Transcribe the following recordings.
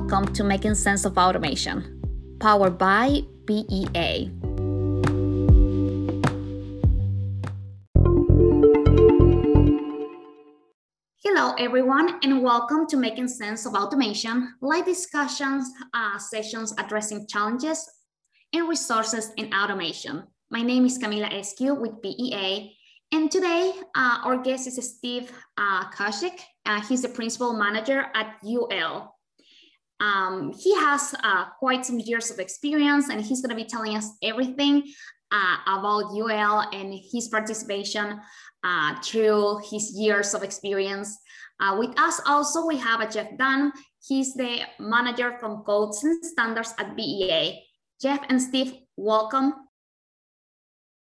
Welcome to Making Sense of Automation, powered by BEA. Hello, everyone, and welcome to Making Sense of Automation, live discussions uh, sessions addressing challenges and resources in automation. My name is Camila Eskew with BEA, and today uh, our guest is Steve uh, Kuzik. Uh, he's the principal manager at UL. Um, he has uh, quite some years of experience, and he's going to be telling us everything uh, about UL and his participation uh, through his years of experience. Uh, with us also, we have a Jeff Dunn. He's the manager from Codes and Standards at BEA. Jeff and Steve, welcome.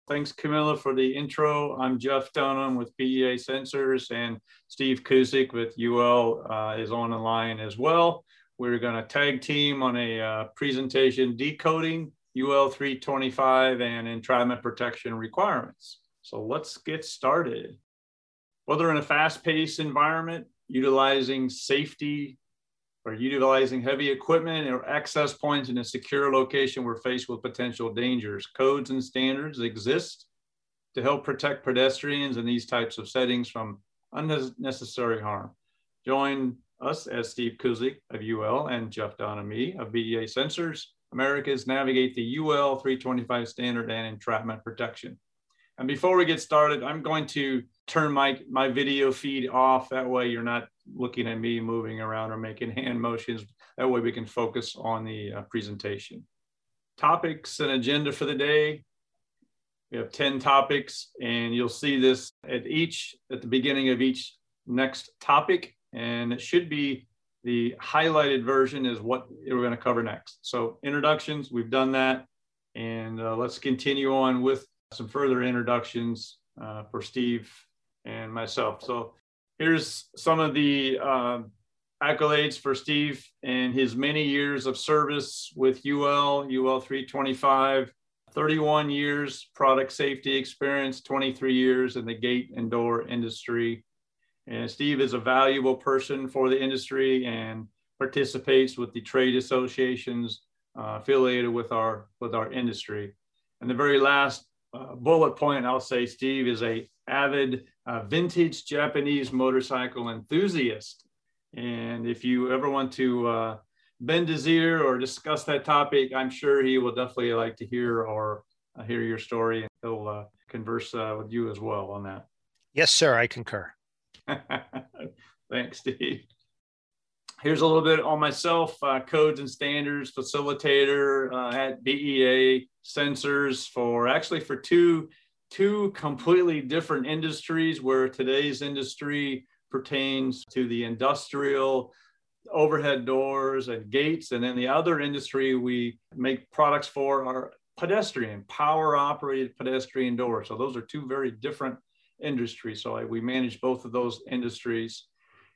Thanks, Camilla, for the intro. I'm Jeff Dunham with BEA Sensors, and Steve Kuzik with UL uh, is on the line as well. We're going to tag team on a uh, presentation decoding UL 325 and entrapment protection requirements. So let's get started. Whether in a fast-paced environment, utilizing safety or utilizing heavy equipment or access points in a secure location, we're faced with potential dangers. Codes and standards exist to help protect pedestrians in these types of settings from unnecessary harm. Join us as Steve Kuzik of UL and Jeff Dunham of BEA Sensors, America's Navigate the UL 325 standard and entrapment protection. And before we get started, I'm going to turn my, my video feed off. That way you're not looking at me moving around or making hand motions. That way we can focus on the uh, presentation. Topics and agenda for the day. We have 10 topics and you'll see this at each, at the beginning of each next topic. And it should be the highlighted version is what we're going to cover next. So introductions, we've done that. And uh, let's continue on with some further introductions uh, for Steve and myself. So here's some of the uh, accolades for Steve and his many years of service with UL, UL 325, 31 years product safety experience, 23 years in the gate and door industry. And Steve is a valuable person for the industry and participates with the trade associations uh, affiliated with our with our industry. And the very last uh, bullet point I'll say Steve is a avid uh, vintage Japanese motorcycle enthusiast. And if you ever want to uh, bend his ear or discuss that topic, I'm sure he will definitely like to hear or uh, hear your story and he'll uh, converse with you as well on that. Yes, sir. I concur. Thanks, Steve. Here's a little bit on myself, uh, codes and standards facilitator uh, at BEA sensors for actually for two, two completely different industries where today's industry pertains to the industrial overhead doors and gates. And then the other industry we make products for are pedestrian, power operated pedestrian doors. So those are two very different industries. So I, we manage both of those industries.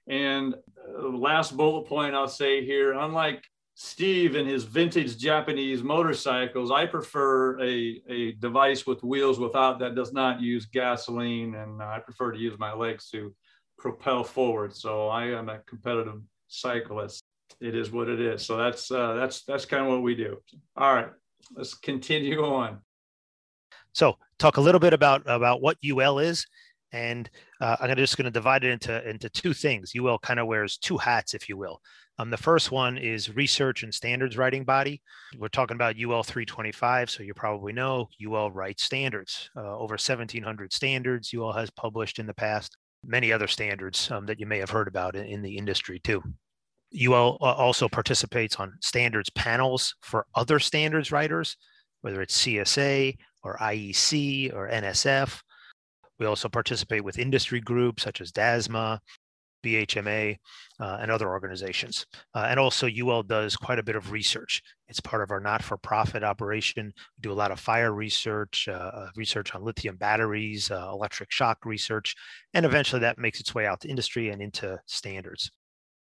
And uh, last bullet point I'll say here, unlike Steve and his vintage Japanese motorcycles, I prefer a, a device with wheels without that does not use gasoline. And I prefer to use my legs to propel forward. So I am a competitive cyclist. It is what it is. So that's uh, that's that's kind of what we do. All right, let's continue on. So talk a little bit about about what UL is, and uh, I'm just going to divide it into into two things. UL kind of wears two hats, if you will. Um, the first one is research and standards writing body. We're talking about UL 325, so you probably know UL writes standards. Uh, over 1,700 standards UL has published in the past. Many other standards um, that you may have heard about in, in the industry too. UL uh, also participates on standards panels for other standards writers, whether it's CSA or IEC or NSF. We also participate with industry groups such as DASMA, BHMA, uh, and other organizations. Uh, and also, UL does quite a bit of research. It's part of our not for profit operation. We do a lot of fire research, uh, uh research on lithium batteries, uh, electric shock research, and eventually that makes its way out to industry and into standards.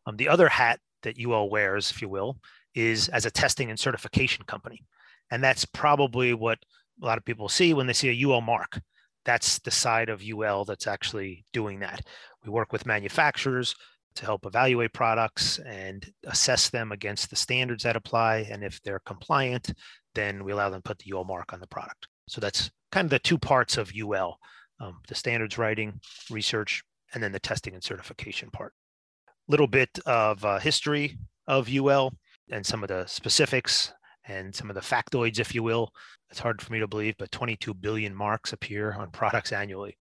Um, the other hat that UL wears, if you will, is as a testing and certification company. And that's probably what a lot of people see when they see a UL mark. That's the side of UL that's actually doing that. We work with manufacturers to help evaluate products and assess them against the standards that apply. And if they're compliant, then we allow them to put the UL mark on the product. So that's kind of the two parts of UL, um, the standards writing, research, and then the testing and certification part. Little bit of uh, history of UL and some of the specifics and some of the factoids, if you will. It's hard for me to believe, but 22 billion marks appear on products annually.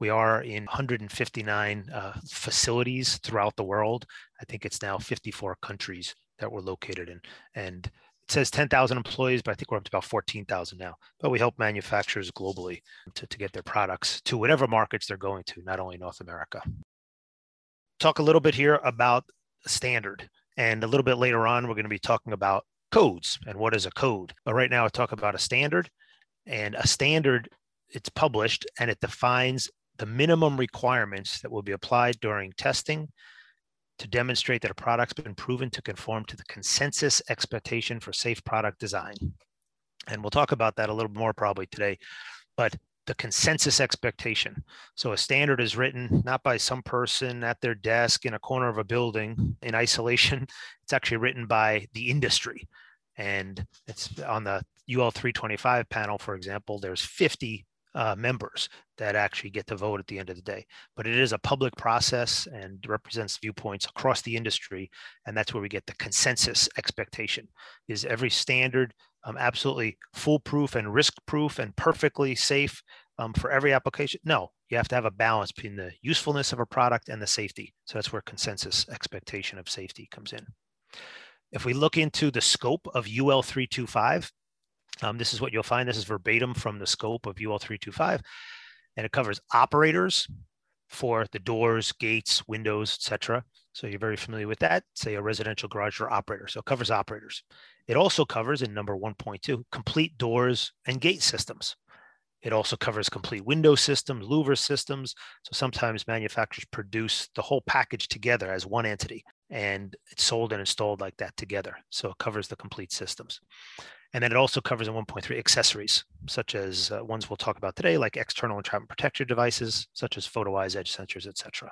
We are in 159 uh, facilities throughout the world. I think it's now 54 countries that we're located in. And it says 10,000 employees, but I think we're up to about 14,000 now. But we help manufacturers globally to, to get their products to whatever markets they're going to, not only North America. Talk a little bit here about standard. And a little bit later on, we're going to be talking about codes and what is a code. But right now, I talk about a standard. And a standard, it's published and it defines the minimum requirements that will be applied during testing to demonstrate that a product's been proven to conform to the consensus expectation for safe product design. And we'll talk about that a little more probably today, but the consensus expectation. So a standard is written not by some person at their desk in a corner of a building in isolation. It's actually written by the industry. And it's on the UL 325 panel, for example, there's 50 uh, members that actually get to vote at the end of the day. But it is a public process and represents viewpoints across the industry, and that's where we get the consensus expectation. Is every standard um, absolutely foolproof and risk-proof and perfectly safe um, for every application? No, you have to have a balance between the usefulness of a product and the safety. So that's where consensus expectation of safety comes in. If we look into the scope of UL 325, um, this is what you'll find. This is verbatim from the scope of UL 325, and it covers operators for the doors, gates, windows, etc. So you're very familiar with that, say a residential garage door operator. So it covers operators. It also covers in number 1.2, complete doors and gate systems. It also covers complete window systems, louver systems. So sometimes manufacturers produce the whole package together as one entity and it's sold and installed like that together. So it covers the complete systems. And then it also covers in 1.3 accessories, such as uh, ones we'll talk about today, like external entrapment protector devices, such as photo eyes, edge sensors, etc.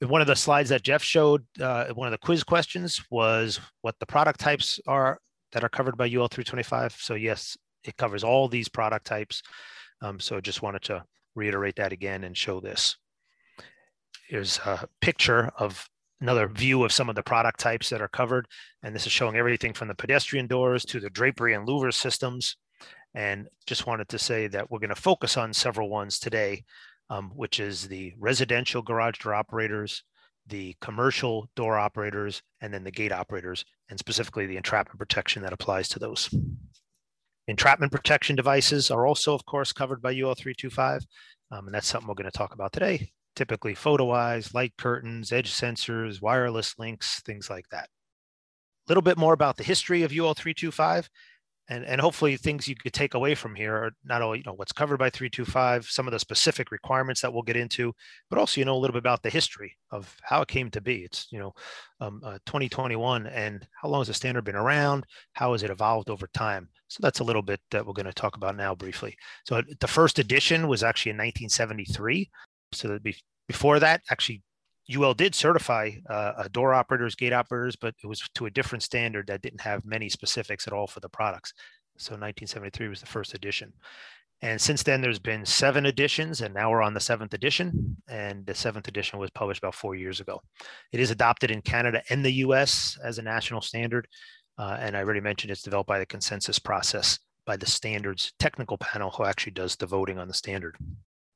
One of the slides that Jeff showed, uh, one of the quiz questions was what the product types are that are covered by UL 325. So yes, it covers all these product types. Um, so just wanted to reiterate that again and show this. Here's a picture of another view of some of the product types that are covered. And this is showing everything from the pedestrian doors to the drapery and louver systems. And just wanted to say that we're going to focus on several ones today, um, which is the residential garage door operators, the commercial door operators, and then the gate operators, and specifically the entrapment protection that applies to those. Entrapment protection devices are also, of course, covered by UL 325, um, and that's something we're going to talk about today typically photo eyes, light curtains, edge sensors, wireless links, things like that. A little bit more about the history of UL 325 and, and hopefully things you could take away from here are not only you know what's covered by 325 some of the specific requirements that we'll get into but also you know a little bit about the history of how it came to be. It's you know um, uh, 2021 and how long has the standard been around? How has it evolved over time? So that's a little bit that we're going to talk about now briefly. So the first edition was actually in 1973 so that be, before that, actually, UL did certify uh, door operators, gate operators, but it was to a different standard that didn't have many specifics at all for the products. So 1973 was the first edition. And since then, there's been seven editions, and now we're on the seventh edition. And the seventh edition was published about four years ago. It is adopted in Canada and the US as a national standard. Uh, and I already mentioned it's developed by the consensus process by the standards technical panel who actually does the voting on the standard.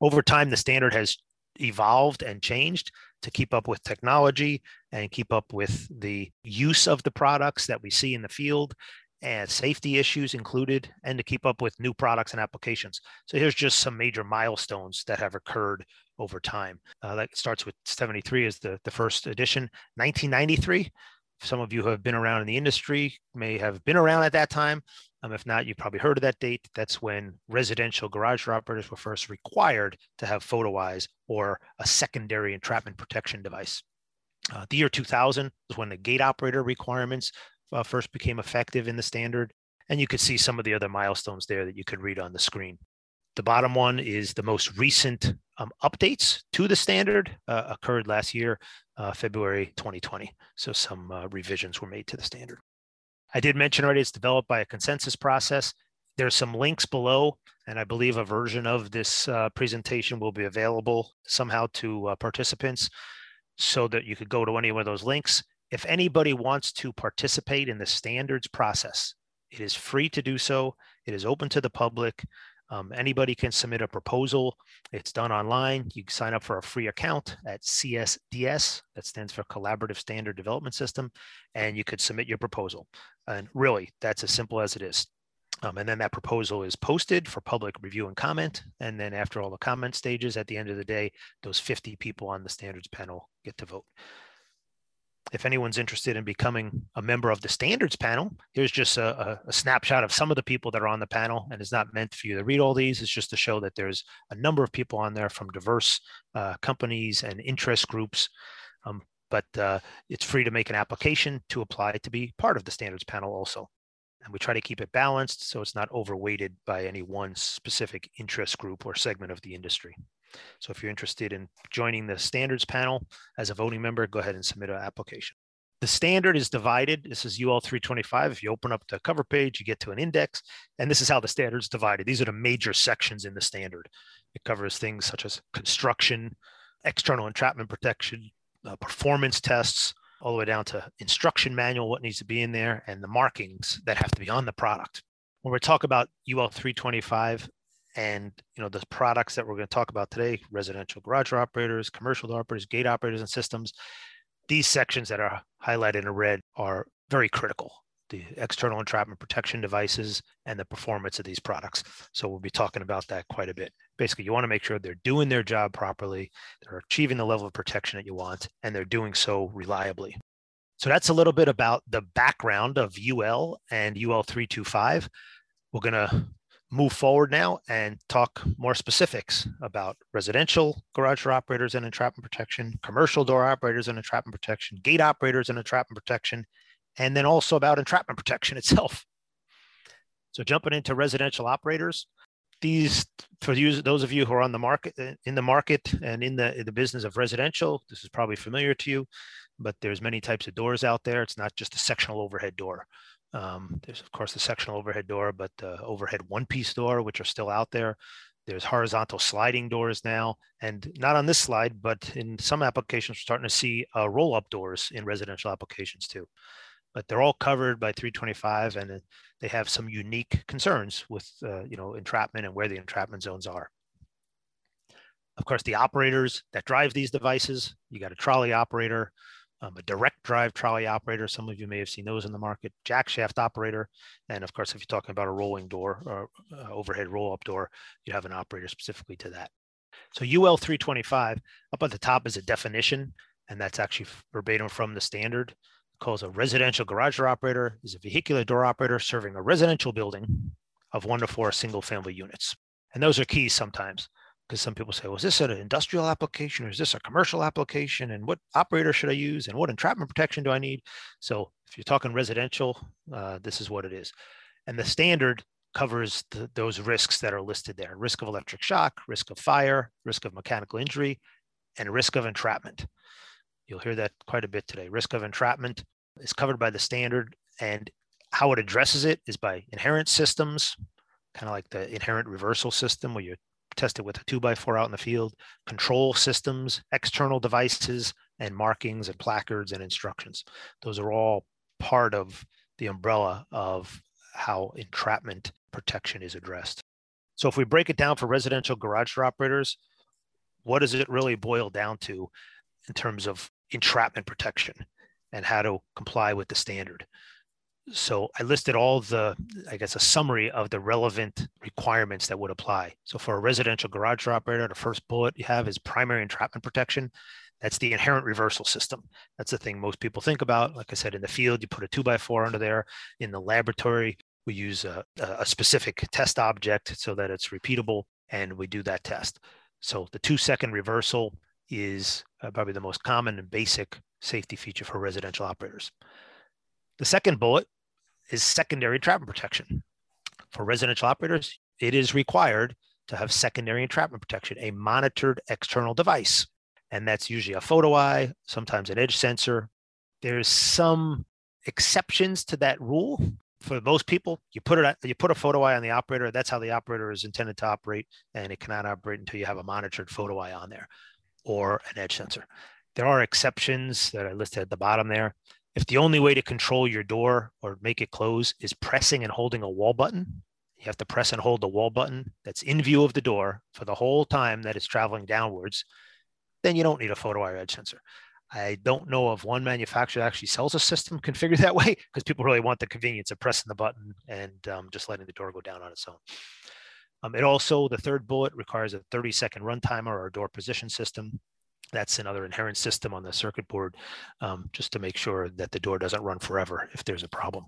Over time, the standard has evolved and changed to keep up with technology and keep up with the use of the products that we see in the field and safety issues included and to keep up with new products and applications. So here's just some major milestones that have occurred over time. Uh, that starts with 73 as the, the first edition. 1993, some of you who have been around in the industry may have been around at that time. Um, if not, you've probably heard of that date. That's when residential garage door operators were first required to have photo eyes or a secondary entrapment protection device. Uh, the year 2000 was when the gate operator requirements uh, first became effective in the standard. And you could see some of the other milestones there that you could read on the screen. The bottom one is the most recent um, updates to the standard uh, occurred last year. uh, February 2020. So some uh, revisions were made to the standard. I did mention already it's developed by a consensus process. There's some links below, and I believe a version of this uh, presentation will be available somehow to uh, participants so that you could go to any of those links. If anybody wants to participate in the standards process, it is free to do so. It is open to the public. Um, anybody can submit a proposal. It's done online. You sign up for a free account at CSDS, that stands for Collaborative Standard Development System, and you could submit your proposal. And really, that's as simple as it is. Um, and then that proposal is posted for public review and comment. And then after all the comment stages, at the end of the day, those 50 people on the standards panel get to vote if anyone's interested in becoming a member of the standards panel, here's just a, a, snapshot of some of the people that are on the panel. And it's not meant for you to read all these. It's just to show that there's a number of people on there from diverse uh, companies and interest groups. Um, but uh, it's free to make an application to apply to be part of the standards panel also. And we try to keep it balanced so it's not overweighted by any one specific interest group or segment of the industry. So if you're interested in joining the standards panel as a voting member, go ahead and submit an application. The standard is divided. This is UL 325. If you open up the cover page, you get to an index, and this is how the standard is divided. These are the major sections in the standard. It covers things such as construction, external entrapment protection, uh, performance tests, all the way down to instruction manual, what needs to be in there, and the markings that have to be on the product. When we talk about UL 325, and you know the products that we're going to talk about today residential garage operators commercial operators gate operators and systems these sections that are highlighted in red are very critical. The external entrapment protection devices and the performance of these products. So we'll be talking about that quite a bit. Basically you want to make sure they're doing their job properly they're achieving the level of protection that you want and they're doing so reliably. So that's a little bit about the background of ul and ul 325 we're going to move forward now and talk more specifics about residential garage door operators and entrapment protection, commercial door operators and entrapment protection, gate operators and entrapment protection, and then also about entrapment protection itself. So jumping into residential operators, these for you, those of you who are on the market uh, in the market and in the in the business of residential, this is probably familiar to you, but there's many types of doors out there. It's not just a sectional overhead door. Um, there's of course the sectional overhead door, but the overhead one-piece door, which are still out there. There's horizontal sliding doors now, and not on this slide, but in some applications, we're starting to see uh, roll-up doors in residential applications too. But they're all covered by 325, and they have some unique concerns with uh, you know entrapment and where the entrapment zones are. Of course, the operators that drive these devices, you got a trolley operator, um, a direct drive trolley operator. Some of you may have seen those in the market, jack shaft operator. And of course, if you're talking about a rolling door or uh, overhead roll up door, you have an operator specifically to that. So UL 325 up at the top is a definition, and that's actually verbatim from the standard. It calls a residential garage door operator is a vehicular door operator serving a residential building of one to four single family units. And those are keys sometimes because some people say, well, is this an industrial application or is this a commercial application? And what operator should I use? And what entrapment protection do I need? So if you're talking residential, uh, this is what it is. And the standard covers the, those risks that are listed there risk of electric shock, risk of fire, risk of mechanical injury, and risk of entrapment. You'll hear that quite a bit today. Risk of entrapment is covered by the standard, and how it addresses it is by inherent systems, kind of like the inherent reversal system where you tested with a two by four out in the field, control systems, external devices, and markings and placards and instructions. Those are all part of the umbrella of how entrapment protection is addressed. So if we break it down for residential garage door operators, what does it really boil down to in terms of entrapment protection and how to comply with the standard? So I listed all the, I guess, a summary of the relevant requirements that would apply. So for a residential garage door operator, the first bullet you have is primary entrapment protection. That's the inherent reversal system. That's the thing most people think about. Like I said, in the field, you put a two by four under there. In the laboratory, we use a, a specific test object so that it's repeatable, and we do that test. So the two second reversal is uh, probably the most common and basic safety feature for residential operators. The second bullet is secondary entrapment protection. For residential operators, it is required to have secondary entrapment protection, a monitored external device. and that's usually a photo eye, sometimes an edge sensor. There's some exceptions to that rule. For most people, you put it you put a photo eye on the operator. That's how the operator is intended to operate, and it cannot operate until you have a monitored photo eye on there or an edge sensor. There are exceptions that I listed at the bottom there. If the only way to control your door or make it close is pressing and holding a wall button, you have to press and hold the wall button that's in view of the door for the whole time that it's traveling downwards, then you don't need a photo eye edge sensor. I don't know of one manufacturer that actually sells a system configured that way because people really want the convenience of pressing the button and um, just letting the door go down on its own. Um, it also, the third bullet requires a 30 second run timer or a door position system. That's another inherent system on the circuit board um, just to make sure that the door doesn't run forever if there's a problem.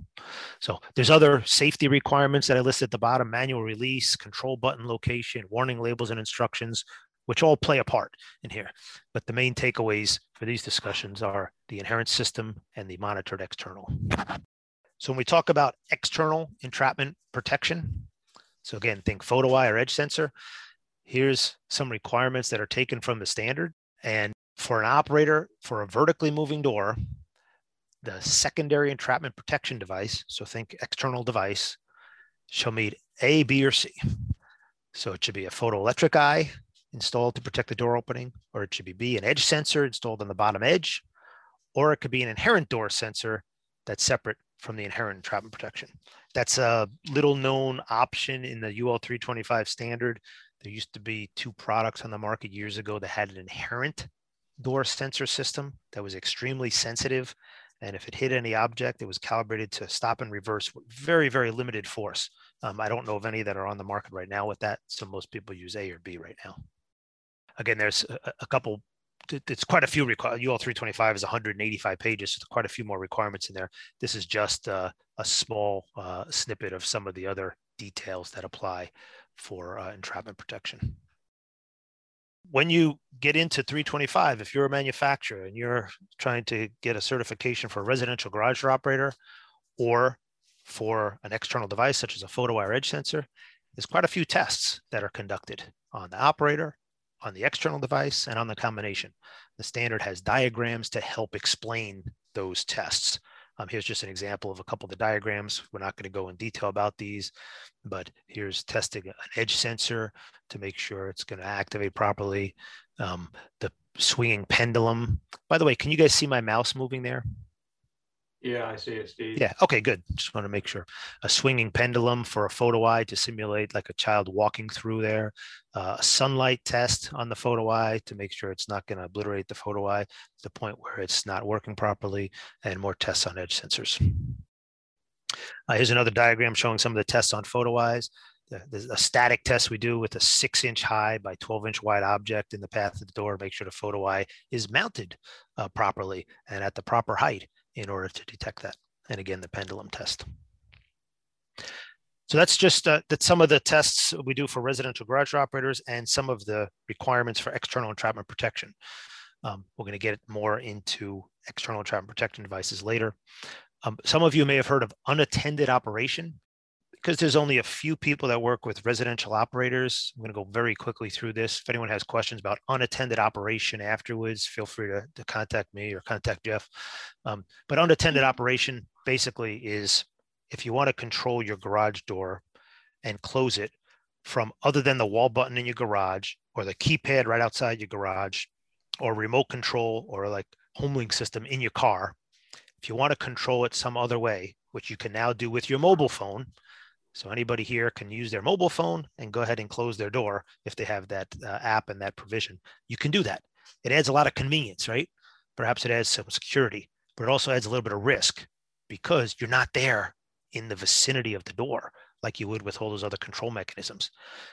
So there's other safety requirements that I listed at the bottom, manual release, control button location, warning labels and instructions, which all play a part in here. But the main takeaways for these discussions are the inherent system and the monitored external. So when we talk about external entrapment protection, so again, think photo eye or edge sensor, here's some requirements that are taken from the standard. And for an operator for a vertically moving door, the secondary entrapment protection device, so think external device, shall meet A, B, or C. So it should be a photoelectric eye installed to protect the door opening, or it should be B, an edge sensor installed on the bottom edge, or it could be an inherent door sensor that's separate from the inherent entrapment protection. That's a little known option in the UL 325 standard. There used to be two products on the market years ago that had an inherent door sensor system that was extremely sensitive. And if it hit any object, it was calibrated to stop and reverse with very, very limited force. Um, I don't know of any that are on the market right now with that. So most people use A or B right now again, there's a, a couple it's quite a few requirements. UL 325 is 185 pages. So quite a few more requirements in there. This is just uh, a small uh, snippet of some of the other details that apply for uh, entrapment protection. When you get into 325, if you're a manufacturer and you're trying to get a certification for a residential garage door operator or for an external device such as a photo eye edge sensor, there's quite a few tests that are conducted on the operator on the external device and on the combination. The standard has diagrams to help explain those tests. Um, here's just an example of a couple of the diagrams. We're not going to go in detail about these, but here's testing an edge sensor to make sure it's going to activate properly. Um, the swinging pendulum. By the way, can you guys see my mouse moving there? Yeah, I see it, Steve. Yeah. Okay, good. Just want to make sure. A swinging pendulum for a photo eye to simulate like a child walking through there. Uh, a sunlight test on the photo eye to make sure it's not going to obliterate the photo eye to the point where it's not working properly, and more tests on edge sensors. Uh, here's another diagram showing some of the tests on photo eyes. There's a static test we do with a six inch high by 12 inch wide object in the path of the door, make sure the photo eye is mounted uh, properly and at the proper height in order to detect that. And again, the pendulum test. So that's just uh, that's some of the tests we do for residential garage operators and some of the requirements for external entrapment protection. Um, we're going to get more into external entrapment protection devices later. Um, some of you may have heard of unattended operation because there's only a few people that work with residential operators, I'm going to go very quickly through this. If anyone has questions about unattended operation afterwards, feel free to, to contact me or contact Jeff. Um, but unattended operation basically is if you want to control your garage door and close it from other than the wall button in your garage or the keypad right outside your garage or remote control or like homelink system in your car, if you want to control it some other way, which you can now do with your mobile phone, so anybody here can use their mobile phone and go ahead and close their door if they have that uh, app and that provision. You can do that. It adds a lot of convenience, right? Perhaps it adds some security, but it also adds a little bit of risk because you're not there in the vicinity of the door like you would with all those other control mechanisms.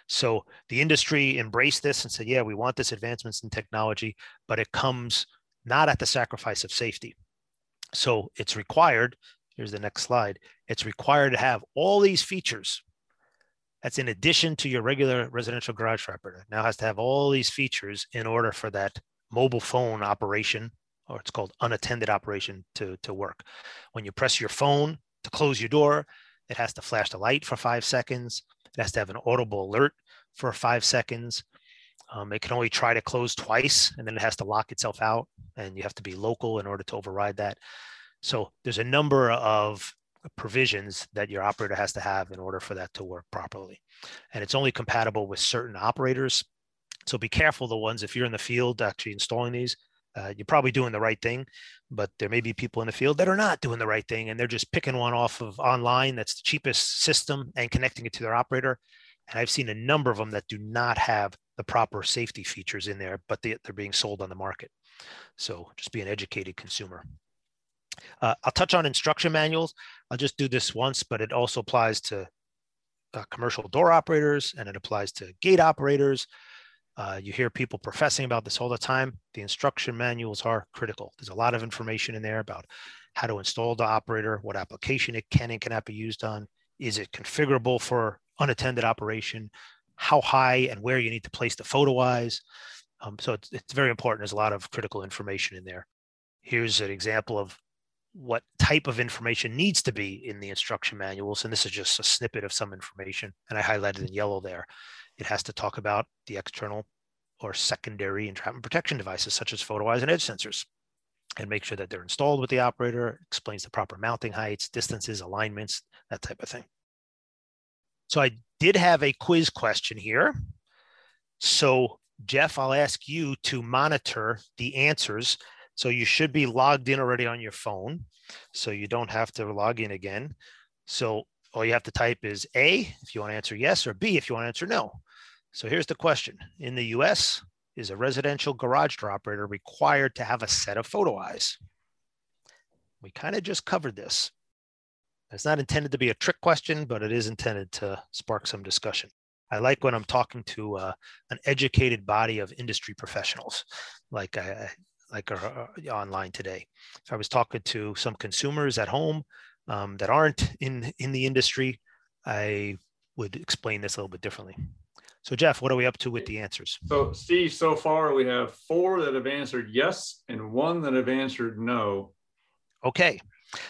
So the industry embraced this and said, yeah, we want this advancements in technology, but it comes not at the sacrifice of safety. So it's required here's the next slide. It's required to have all these features. That's in addition to your regular residential garage operator. Now has to have all these features in order for that mobile phone operation, or it's called unattended operation, to, to work. When you press your phone to close your door, it has to flash the light for five seconds. It has to have an audible alert for five seconds. Um, it can only try to close twice and then it has to lock itself out and you have to be local in order to override that. So there's a number of provisions that your operator has to have in order for that to work properly. And it's only compatible with certain operators. So be careful the ones, if you're in the field actually installing these, uh, you're probably doing the right thing, but there may be people in the field that are not doing the right thing and they're just picking one off of online that's the cheapest system and connecting it to their operator. And I've seen a number of them that do not have the proper safety features in there, but they, are being sold on the market. So just be an educated consumer. Uh, I'll touch on instruction manuals. I'll just do this once, but it also applies to uh, commercial door operators and it applies to gate operators. Uh, you hear people professing about this all the time. The instruction manuals are critical. There's a lot of information in there about how to install the operator, what application it can and cannot be used on. Is it configurable for unattended operation? How high and where you need to place the photo eyes? Um, so it's, it's very important. There's a lot of critical information in there. Here's an example of what type of information needs to be in the instruction manuals. And this is just a snippet of some information. And I highlighted in yellow there. It has to talk about the external or secondary entrapment protection devices, such as photo eyes and edge sensors, and make sure that they're installed with the operator, explains the proper mounting heights, distances, alignments, that type of thing. So I did have a quiz question here. So Jeff, I'll ask you to monitor the answers so you should be logged in already on your phone. So you don't have to log in again. So all you have to type is A if you want to answer yes, or B if you want to answer no. So here's the question In the US, is a residential garage door operator required to have a set of photo eyes? We kind of just covered this. It's not intended to be a trick question, but it is intended to spark some discussion. I like when I'm talking to uh, an educated body of industry professionals, like I, like are, uh, online today. If I was talking to some consumers at home um, that aren't in in the industry, I would explain this a little bit differently. So Jeff, what are we up to with the answers? So Steve, so far we have four that have answered yes and one that have answered no. Okay.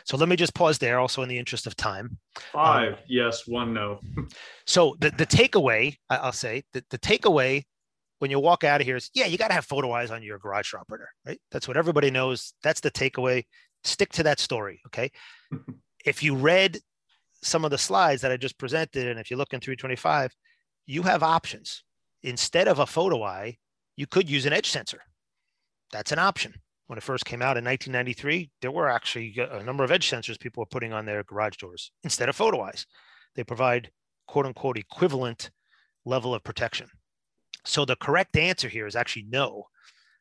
So let me just pause there also in the interest of time. Five, um, yes, one no. so the, the takeaway, I'll say that the takeaway when you walk out of here is yeah, you got to have photo eyes on your garage door operator, right? That's what everybody knows. That's the takeaway. Stick to that story. Okay. if you read some of the slides that I just presented, and if you look in 325, you have options. Instead of a photo eye, you could use an edge sensor. That's an option. When it first came out in 1993, there were actually a number of edge sensors people were putting on their garage doors instead of photo eyes. They provide quote unquote equivalent level of protection. So the correct answer here is actually no.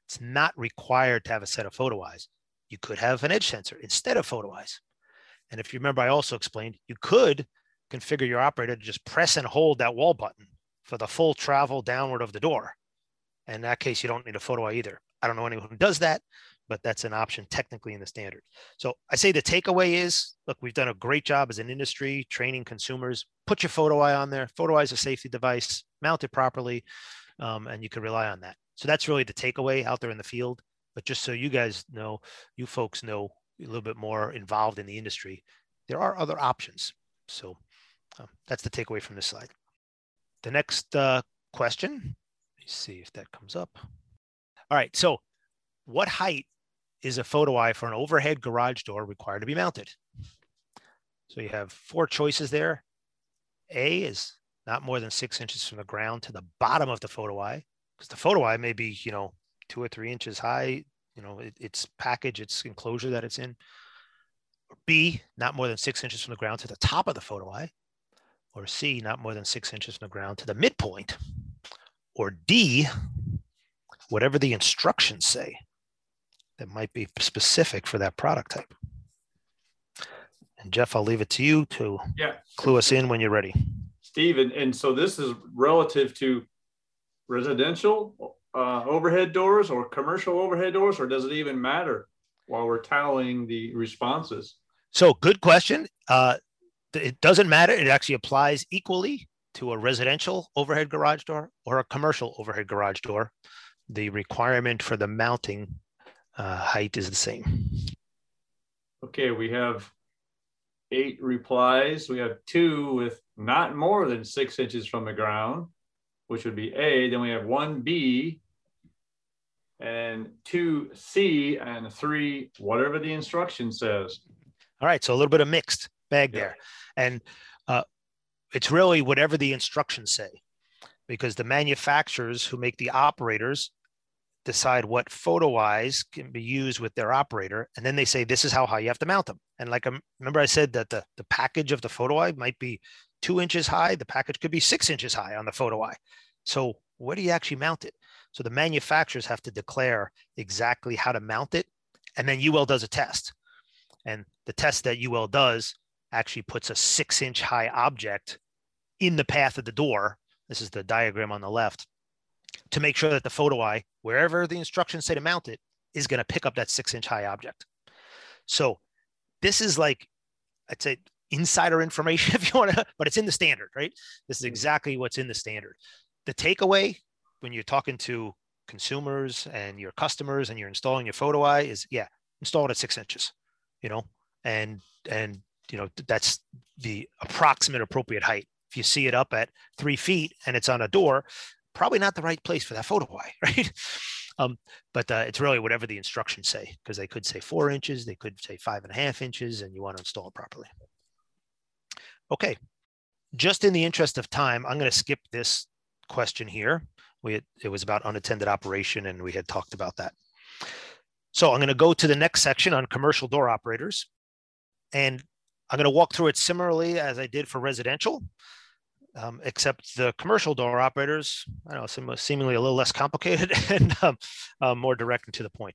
It's not required to have a set of photo eyes. You could have an edge sensor instead of photo eyes. And if you remember, I also explained you could configure your operator to just press and hold that wall button for the full travel downward of the door. In that case, you don't need a photo eye either. I don't know anyone who does that, but that's an option technically in the standard. So I say the takeaway is look, we've done a great job as an industry training consumers. Put your photo eye on there. Photo eye is a safety device, mount it properly um, and you can rely on that. So that's really the takeaway out there in the field. But just so you guys know, you folks know a little bit more involved in the industry, there are other options. So um, that's the takeaway from this slide. The next uh, question, let me see if that comes up. All right, so what height is a photo eye for an overhead garage door required to be mounted? So you have four choices there. A is not more than six inches from the ground to the bottom of the photo eye, because the photo eye may be, you know, two or three inches high, you know, it, its package, its enclosure that it's in. Or B, not more than six inches from the ground to the top of the photo eye. Or C, not more than six inches from the ground to the midpoint. Or D, whatever the instructions say that might be specific for that product type. And Jeff, I'll leave it to you to yeah. clue us in when you're ready. Steve, and, and so this is relative to residential uh, overhead doors or commercial overhead doors, or does it even matter while we're tallying the responses? So, good question. Uh, it doesn't matter. It actually applies equally to a residential overhead garage door or a commercial overhead garage door. The requirement for the mounting uh, height is the same. Okay, we have eight replies. We have two with not more than six inches from the ground, which would be A. Then we have 1B and 2C and 3, whatever the instruction says. All right. So a little bit of mixed bag yeah. there. And uh, it's really whatever the instructions say, because the manufacturers who make the operators decide what photo eyes can be used with their operator and then they say this is how high you have to mount them and like I um, remember i said that the, the package of the photo eye might be two inches high the package could be six inches high on the photo eye. So where do you actually mount it? So the manufacturers have to declare exactly how to mount it and then ul does a test. And the test that ul does actually puts a six inch high object in the path of the door. This is the diagram on the left to make sure that the photo eye, wherever the instructions say to mount it, is going to pick up that six inch high object. So this is like, I'd say insider information if you want to, but it's in the standard, right? This is mm-hmm. exactly what's in the standard. The takeaway when you're talking to consumers and your customers and you're installing your photo eye is yeah, install it at six inches, you know, and, and, you know, that's the approximate appropriate height. If you see it up at three feet and it's on a door, probably not the right place for that photo eye, right? Um, but uh, it's really whatever the instructions say, because they could say four inches, they could say five and a half inches, and you want to install it properly. Okay, just in the interest of time, I'm going to skip this question here. We had, it was about unattended operation, and we had talked about that. So I'm going to go to the next section on commercial door operators, and I'm going to walk through it similarly as I did for residential um, except the commercial door operators, I know, seem, seemingly a little less complicated and um, uh, more direct and to the point.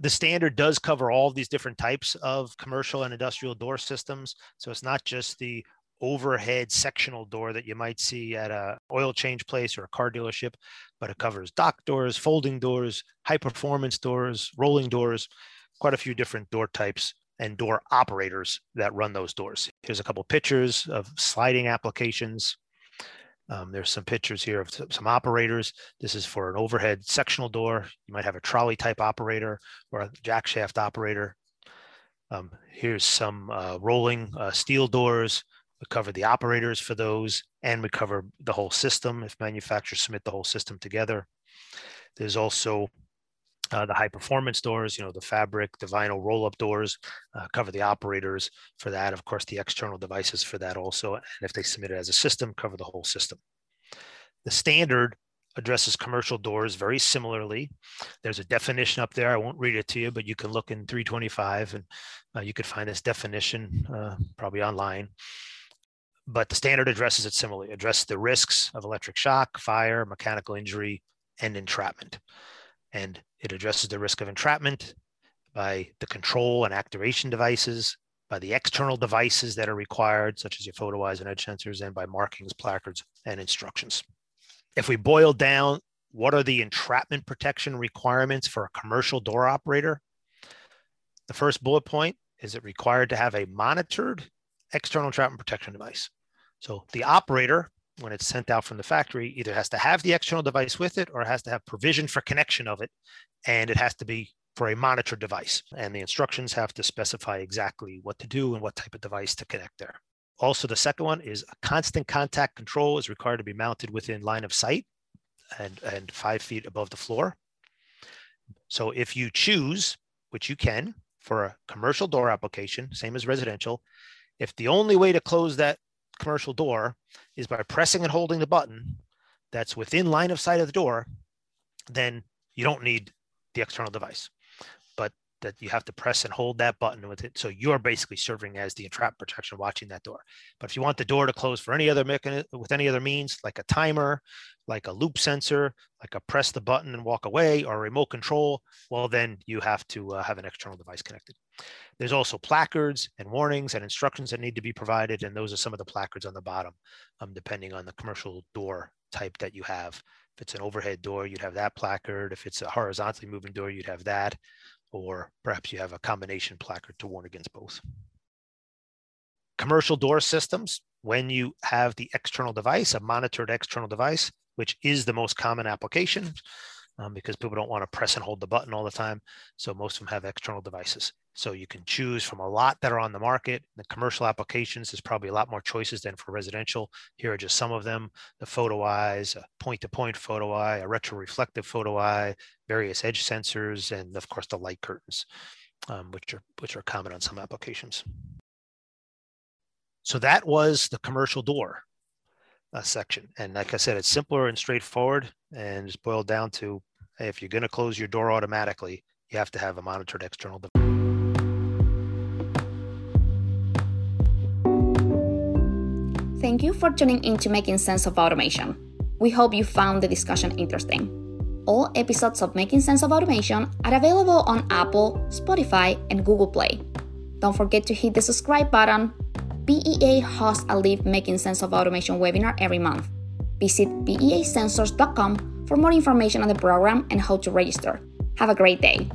The standard does cover all of these different types of commercial and industrial door systems. So it's not just the overhead sectional door that you might see at a oil change place or a car dealership, but it covers dock doors, folding doors, high performance doors, rolling doors, quite a few different door types and door operators that run those doors. Here's a couple pictures of sliding applications um, there's some pictures here of some operators. This is for an overhead sectional door. You might have a trolley type operator or a jack shaft operator. Um, here's some uh, rolling uh, steel doors. We cover the operators for those and we cover the whole system if manufacturers submit the whole system together. There's also uh, the high performance doors, you know, the fabric, the vinyl roll up doors, uh, cover the operators for that. Of course, the external devices for that also. And if they submit it as a system, cover the whole system. The standard addresses commercial doors very similarly. There's a definition up there. I won't read it to you, but you can look in 325 and uh, you could find this definition uh, probably online. But the standard addresses it similarly, address the risks of electric shock, fire, mechanical injury, and entrapment and it addresses the risk of entrapment by the control and activation devices, by the external devices that are required, such as your photo eyes and edge sensors, and by markings, placards, and instructions. If we boil down, what are the entrapment protection requirements for a commercial door operator? The first bullet point is it required to have a monitored external entrapment protection device. So the operator when it's sent out from the factory either has to have the external device with it or has to have provision for connection of it and it has to be for a monitored device and the instructions have to specify exactly what to do and what type of device to connect there. Also the second one is a constant contact control is required to be mounted within line of sight and, and five feet above the floor. So if you choose which you can for a commercial door application same as residential if the only way to close that commercial door is by pressing and holding the button that's within line of sight of the door, then you don't need the external device. That you have to press and hold that button with it. So you're basically serving as the entrap protection watching that door. But if you want the door to close for any other mechanism with any other means, like a timer, like a loop sensor, like a press the button and walk away or remote control, well, then you have to uh, have an external device connected. There's also placards and warnings and instructions that need to be provided. And those are some of the placards on the bottom, um, depending on the commercial door type that you have. If it's an overhead door, you'd have that placard. If it's a horizontally moving door, you'd have that or perhaps you have a combination placard to warn against both. Commercial door systems, when you have the external device, a monitored external device, which is the most common application, um, because people don't want to press and hold the button all the time. So most of them have external devices. So you can choose from a lot that are on the market. The commercial applications, there's probably a lot more choices than for residential. Here are just some of them, the photo eyes, a point-to-point photo eye, a retroreflective photo eye, various edge sensors, and of course the light curtains, um, which, are, which are common on some applications. So that was the commercial door uh, section. And like I said, it's simpler and straightforward and just boiled down to hey, if you're going to close your door automatically, you have to have a monitored external device. Thank you for tuning in to Making Sense of Automation. We hope you found the discussion interesting. All episodes of Making Sense of Automation are available on Apple, Spotify, and Google Play. Don't forget to hit the subscribe button BEA hosts a live Making Sense of Automation webinar every month. Visit beasensors.com for more information on the program and how to register. Have a great day.